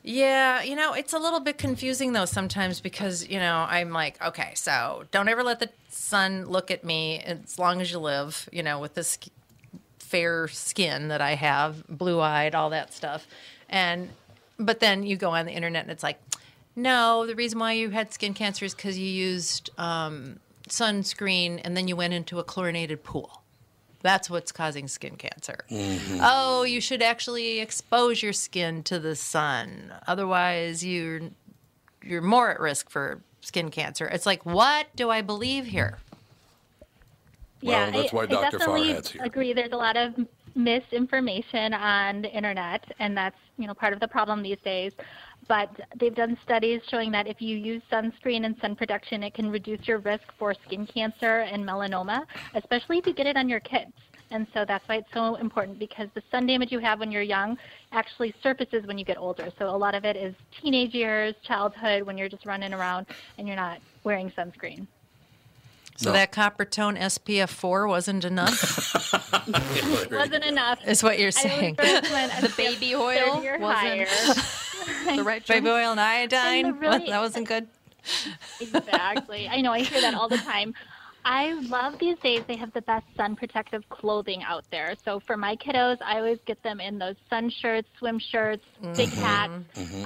Yeah, you know, it's a little bit confusing though sometimes because, you know, I'm like, okay, so don't ever let the sun look at me as long as you live, you know, with this fair skin that I have, blue eyed, all that stuff. And, but then you go on the internet and it's like, no, the reason why you had skin cancer is because you used um, sunscreen and then you went into a chlorinated pool. That's what's causing skin cancer. Mm-hmm. Oh, you should actually expose your skin to the sun. Otherwise, you're you're more at risk for skin cancer. It's like, what do I believe here? Well, that's why I Dr. definitely Farhat's here. agree. There's a lot of misinformation on the internet, and that's you know part of the problem these days. But they've done studies showing that if you use sunscreen and sun protection, it can reduce your risk for skin cancer and melanoma, especially if you get it on your kids. And so that's why it's so important because the sun damage you have when you're young actually surfaces when you get older. So a lot of it is teenage years, childhood, when you're just running around and you're not wearing sunscreen. So No. that Coppertone SPF 4 wasn't enough, It wasn't enough. is what you're saying. recommend The baby oil wasn't higher. the right Baby oil and iodine, And really- that wasn't good. exactly. I know. I hear that all the time. I love these days. They have the best sun protective clothing out there. So for my kiddos, I always get them in those sun shirts, swim shirts, big hats.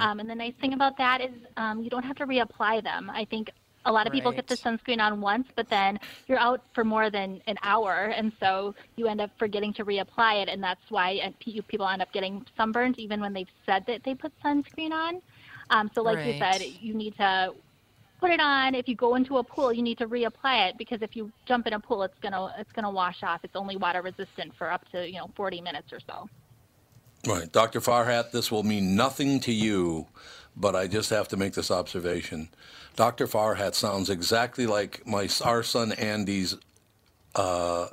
Um, and the nice thing about that is um, you don't have to reapply them. I think A lot of people get the sunscreen on once, but then you're out for more than an hour, and so you end up forgetting to reapply it, and that's why uh, pe- people end up getting sunburned even when they've said that they put sunscreen on. Um, so, like you said, you need to put it on. If you go into a pool, you need to reapply it because if you jump in a pool, it's gonna it's gonna wash off. It's only water resistant for up to you know 40 minutes or so. Right. Dr. Farhat, this will mean nothing to you, but I just have to make this observation. Dr. Farhat sounds exactly like my our son Andy's uh,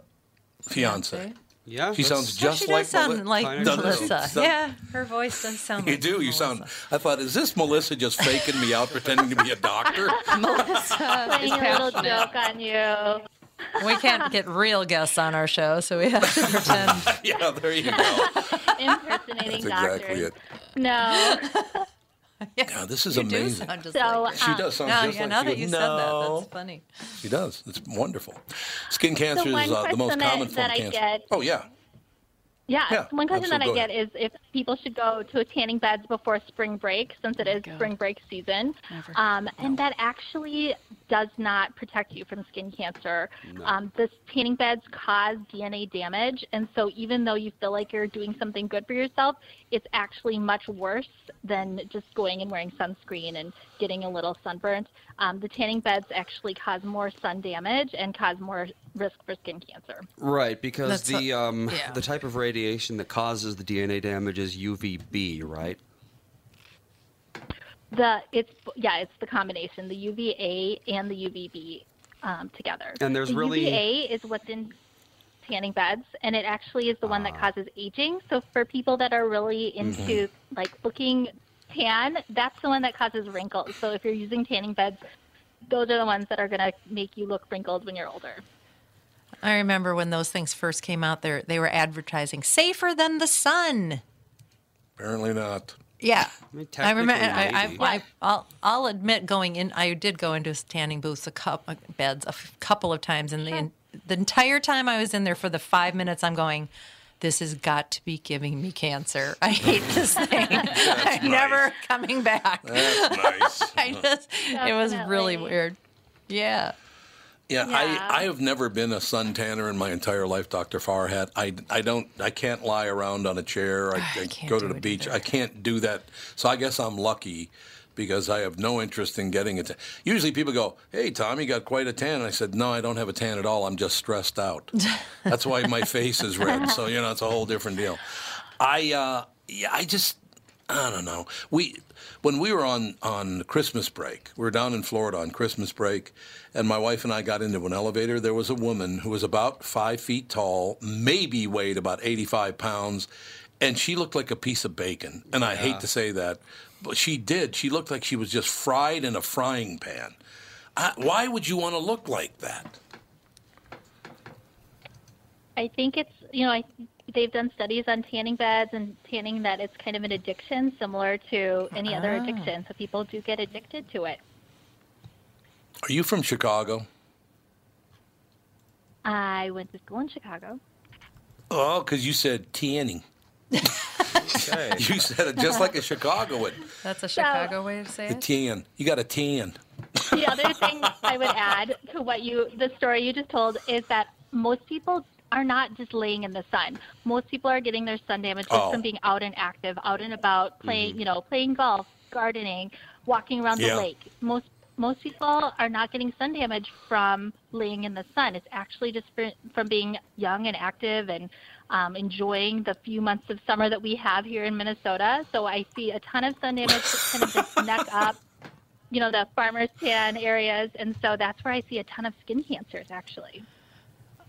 fiance. Yeah, She that's- sounds Well, just she like sound Meli- like doesn't? Melissa. Sound- Yeah, her voice does sound You like do. You sound. I thought, is this Melissa just faking me out, pretending to be a doctor? Melissa playing a little joke on you. We can't get real guests on our show, so we have to pretend. yeah, there you go. Impersonating That's doctors. exactly it. No. Yeah, this is You do amazing. sound just So, like She um, does sound No, just yeah, like now she that goes, you said that, that's funny. She does. It's wonderful. Skin cancer one is uh, the most common form that of I cancer. get- Oh yeah. Yeah, Yeah, one question that I absolutely. get is if people should go to tanning beds before spring break, since it is spring break season. Um, and that actually does not protect you from skin cancer. Um, the tanning beds cause DNA damage, and so even though you feel like you're doing something good for yourself, it's actually much worse than just going and wearing sunscreen and getting a little sunburnt. Um, the tanning beds actually cause more sun damage and cause more risk for skin cancer. Right, because That's the a- um, yeah. the type of radiation that causes the DNA damage is UVB, right? The it's yeah, it's the combination, the UVA and the UVB um, together. And there's the really- UVA is what's in tanning beds, and it actually is the one Ah. that causes aging. So for people that are really into Mm-hmm. like looking tan, that's the one that causes wrinkles. So if you're using tanning beds, those are the ones that are going to make you look wrinkled when you're older. I remember when those things first came out, there they were advertising safer than the sun. Apparently not. Yeah, mean, I remember I, I, I I'll, I'll admit, going in, I did go into tanning booths a couple uh, beds a f- couple of times, and the the entire time I was in there for the five minutes, I'm going. This has got to be giving me cancer. I hate this thing. I'm never coming back. That's nice. I just, it was really weird. Yeah. Yeah, Yeah. I, I have never been a suntanner in my entire life, Dr. Farhat. I, I don't I can't lie around on a chair. I, I go to the beach. I can't do that. So I guess I'm lucky because I have no interest in getting a tan. Usually people go, "Hey, Tom, you got quite a tan." And I said, "No, I don't have a tan at all. I'm just stressed out. That's why my face is red." So you know, it's a whole different deal. I uh, yeah, I just I don't know. We when we were on on Christmas break, we were down in Florida on Christmas break, and my wife and I got into an elevator. There was a woman who was about five feet tall, maybe weighed about eighty five pounds, and she looked like a piece of bacon. And I hate to say that, but she did. She looked like she was just fried in a frying pan. I, why would you want to look like that? I think it's you know I, they've done studies on tanning beds and tanning that it's kind of an addiction similar to any other Ah. addiction. So people do get addicted to it. Are you from Chicago? I went to school in Chicago. Oh, because you said tanning. You said it just like a Chicagoan. That's a Chicago way to say The it. tan. You got a tan. The other thing I would add to what you the story you just told is that most people are not just laying in the sun. Most people are getting their sun damage just Oh. from being out and active, out and about, playing, you know, playing golf, gardening, walking around Yeah. the lake. Most most people are not getting sun damage from laying in the sun. It's actually just for, from being young and active and um, enjoying the few months of summer that we have here in Minnesota. So I see a ton of sun damage kind of just neck up, you know, the farmers tan areas, and so that's where I see a ton of skin cancers actually.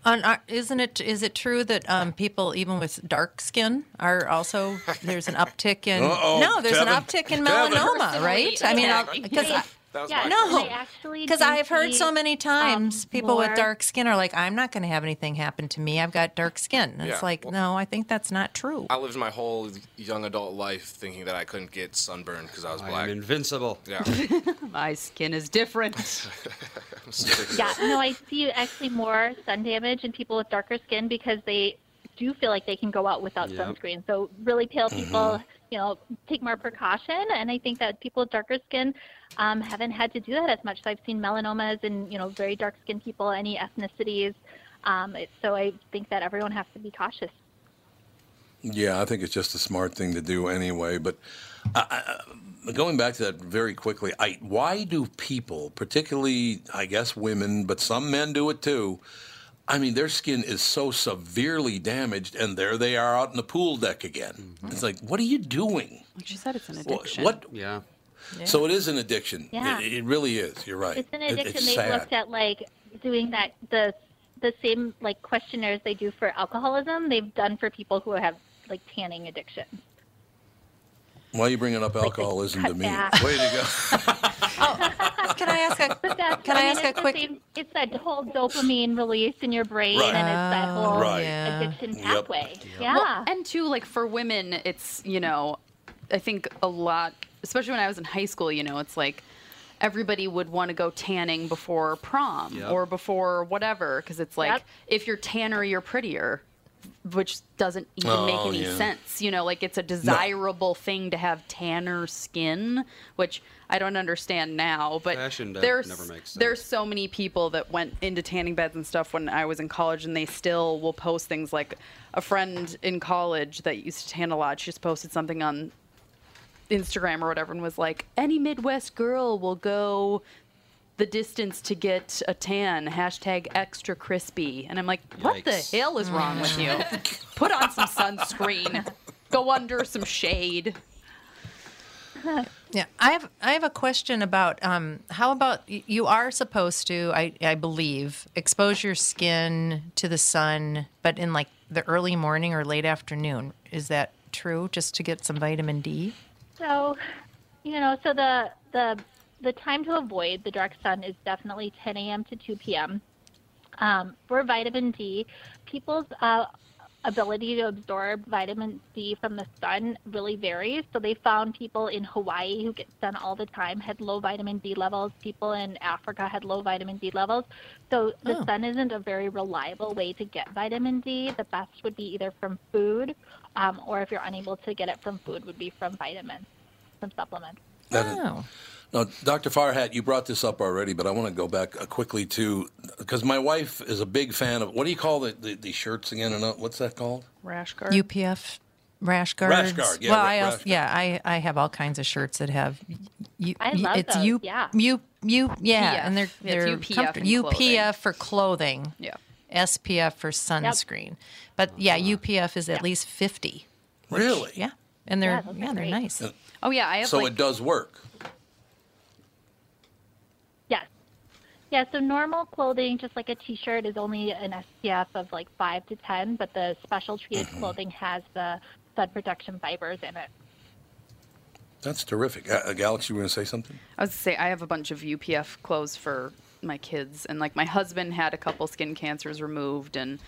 On, uh, isn't it? Is it true that um, people even with dark skin are also there's an uptick in? Uh-oh, no, there's Kevin. an uptick in Kevin. melanoma, right? I mean, because yeah, no, question. They actually because I've heard so many times um, people with dark skin are like, I'm not going to have anything happen to me. I've got dark skin. And Yeah, It's like, well- no, I think that's not true. I lived my whole young adult life thinking that I couldn't get sunburned because I was black. I'm invincible. Yeah. My skin is different. Yeah, no, I see actually more sun damage in people with darker skin because they do feel like they can go out without Yep. sunscreen. So really pale people, you know, take more precaution. And I think that people with darker skin um, haven't had to do that as much. So I've seen melanomas in, you know, very dark skinned people, any ethnicities. Um, it, so I think that everyone has to be cautious. Yeah, I think it's just a smart thing to do anyway. But I, I, going back to that very quickly, I, why do people, particularly, I guess, women, but some men do it too? I mean, their skin is so severely damaged, and there they are out in the pool deck again. Mm-hmm. It's like, what are you doing? Like she said, it's an addiction. What? Yeah. So it is an addiction. Yeah. It, it really is. You're right. It's an It- addiction. it's They've sad. looked at like doing that the the same like questionnaires they do for alcoholism. They've done for people who have like tanning addiction. Why are you bringing up alcoholism to me? back. Way to go. Oh, can I ask a But that's, Can I mean, ask a quick- same- it's that whole dopamine release in your brain, Right. and it's that Oh, whole Right. Oh, yeah. addiction Yep. pathway. Yeah. Well, and two, like for women, it's you know, I think a lot, especially when I was in high school. You know, it's like everybody would want to go tanning before prom Yep. or before whatever, because it's like Yep. if you're tanner, you're prettier. Which doesn't even make Oh, any yeah. sense, you know. Like it's a desirable thing to have tanner skin, which I don't understand now. But Fashion there's there's so many people that went into tanning beds and stuff when I was in college, and they still will post things like a friend in college that used to tan a lot. She just posted something on Instagram or whatever, and was like, "Any Midwest girl will go the distance to get a tan." Hashtag extra crispy, and I'm like, "What the hell is wrong with you? Put on some sunscreen. Go under some shade." Yeah, I have I have a question about um, how about you are supposed to I I believe expose your skin to the sun, but in like the early morning or late afternoon. Is that true? Just to get some vitamin D. So, you know, so the the the time to avoid the dark sun is definitely 10 a.m. to 2 p.m. Um, for vitamin D, people's uh, ability to absorb vitamin D from the sun really varies. So they found people in Hawaii who get sun all the time had low vitamin D levels. People in Africa had low vitamin D levels. So the Oh. sun isn't a very reliable way to get vitamin D. The best would be either from food, um, or if you're unable to get it from food, would be from vitamins, from supplements. That is- Now, Dr. Farhat, you brought this up already, but I want to go back uh, quickly to because my wife is a big fan of what do you call the, the, the shirts again? And uh, what's that called? Rash guard. UPF rash guards. Rash guard, yeah, Well, ra- I also, rash yeah, I, I have all kinds of shirts that have. You, I love it's those, U, yeah. U, U, yeah, PF. and they're they're UPF comfort- UPF for clothing. Yeah. SPF for sunscreen. But yeah, UPF is at least fifty. Really? Yeah, and they're Yeah, yeah, they're great. nice. Oh yeah, I have So like it does work. Yes. Yeah, so normal clothing, just like a t-shirt, is only an SPF of like 5 to 10, but the special treated clothing has the sun protection fibers in it. That's terrific. Uh, uh, Alex, you were going to say something? I was going to say I have a bunch of UPF clothes for my kids, and like my husband had a couple skin cancers removed, and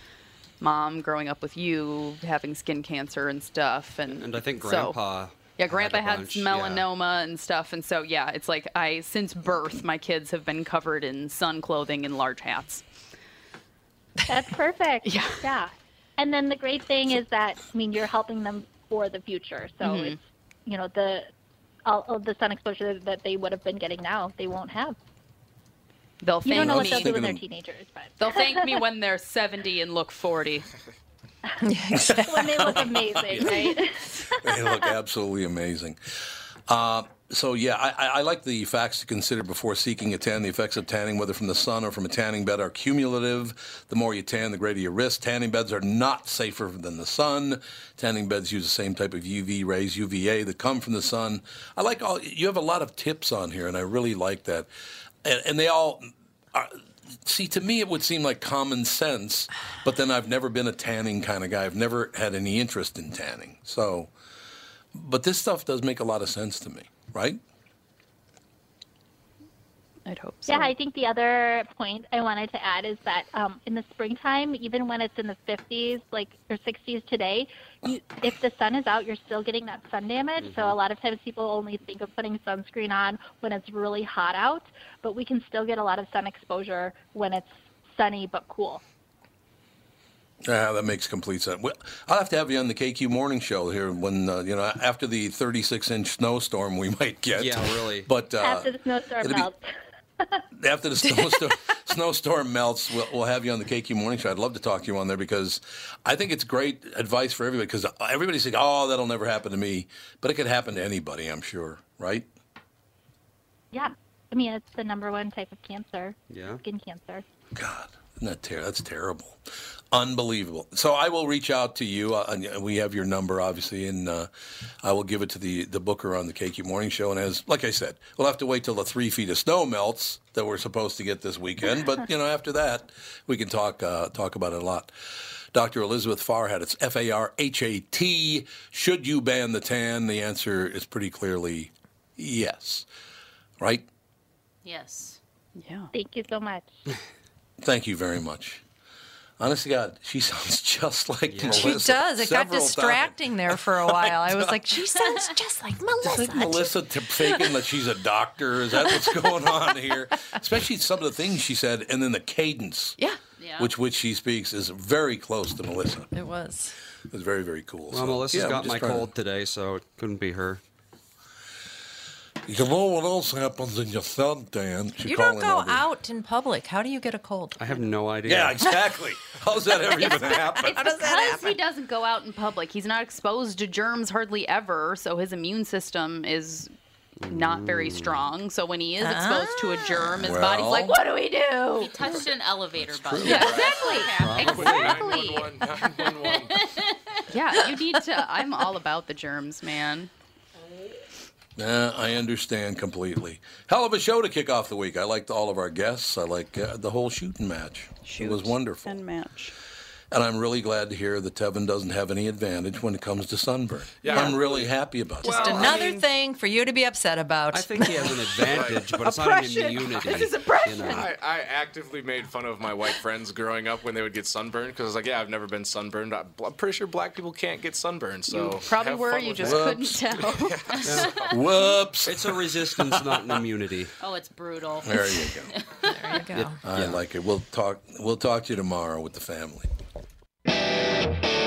mom growing up with you having skin cancer and stuff, and And I think so- Grandpa. Yeah, grandpa a had bunch, some yeah. melanoma and stuff, and so yeah, it's like I since birth my kids have been covered in sun clothing and large hats. That's perfect. Yeah. Yeah. And then the great thing is that, I mean, you're helping them for the future. So Mhm. it's, you know, the all of the sun exposure that they would have been getting now, they won't have. They'll You thank don't know what me. they'll do when they're teenagers, but They'll thank me when they're 70 and look 40. When they look amazing, right? they look absolutely amazing. Uh, so yeah, I, I- I like the facts to consider before seeking a tan. The effects of tanning, whether from the sun or from a tanning bed, are cumulative. The more you tan, the greater your risk. Tanning beds are not safer than the sun. Tanning beds use the same type of UV rays, UVA, that come from the sun. I like all. You have a lot of tips on here, and I really like that. And, and they all. Are, See, to me, it would seem like common sense, but then I've never been a tanning kind of guy. I've never had any interest in tanning. So, but this stuff does make a lot of sense to me, right? I'd hope so. Yeah, I think the other point I wanted to add is that um, in the springtime, even when it's in the 50s, like or 60s today, you, if the sun is out, you're still getting that sun damage. So a lot of times people only think of putting sunscreen on when it's really hot out, but we can still get a lot of sun exposure when it's sunny but cool. Yeah, that makes complete sense. Well, I'll have to have you on the KQ Morning Show here when uh, you know after the 36 inch snowstorm we might get. Yeah, really. But uh, After the snowstorm melts. After the snowstorm, snowstorm melts, we'll, we'll have you on the KQ Morning Show. I'd love to talk to you on there because I think it's great advice for everybody. Because everybody's saying, "Oh, that'll never happen to me," but it could happen to anybody. I'm sure, right? Yeah. I mean, it's the number one type of cancer. Yeah. Skin cancer. God, isn't that ter- that's terrible, unbelievable. So I will reach out to you. Uh, and we have your number, obviously, and uh, I will give it to the the booker on the KQ Morning Show. And as like I said, we'll have to wait till the three feet of snow melts that we're supposed to get this weekend. But you know, after that, we can talk uh, talk about it a lot. Dr. Elizabeth Farhat, it's F A R H A T. Should you ban the tan? The answer is pretty clearly yes. Right? Yes. Yeah. Thank you so much. Thank you very much. Honest to God, she sounds just like Melissa. She does. It got several distracting there for a while. I was like, she sounds just like times. Melissa. Melissa t- thinking that she's a doctor. Is that what's going on here? Especially some of the things she said, and then the cadence, Yeah. which which she speaks, is very close to Melissa. It was. It was very very cool. Well, So, Melissa's yeah, got my trying to- cold today, so it couldn't be her. You know what else happens in your son, Dan? She You don't go over. out in public. How do you get a cold? I have no idea. Yeah, exactly. How's that ever even happen? It's because he doesn't go out in public. He's not exposed to germs hardly ever, so his immune system is not very hmm. strong. So when he is exposed to a germ, his ah. body's like, "What do we do?" He touched an elevator button. Yeah, exactly. Probably. Exactly. yeah, you need to. I'm all about the germs, man. Yeah, I understand completely. Hell of a show to kick off the week. I liked all of our guests. I like uh, the whole shooting match. it was wonderful. And match. And I'm really glad to hear that Tevin doesn't have any advantage when it comes to sunburn. Yeah. I'm really happy about Just that. Just another thing for you to be upset about. I think he has an advantage, but it's not an immunity. You know. I, I actively made fun of my white friends growing up when they would get sunburned because I was like, yeah, I've never been sunburned. I- I'm pretty sure black people can't get sunburned. So You probably have were. fun You just that. couldn't tell. Whoops. It's a resistance, not an immunity. Oh, it's brutal. There you go. There you go. I like it. We'll talk. We'll talk to you tomorrow with the family we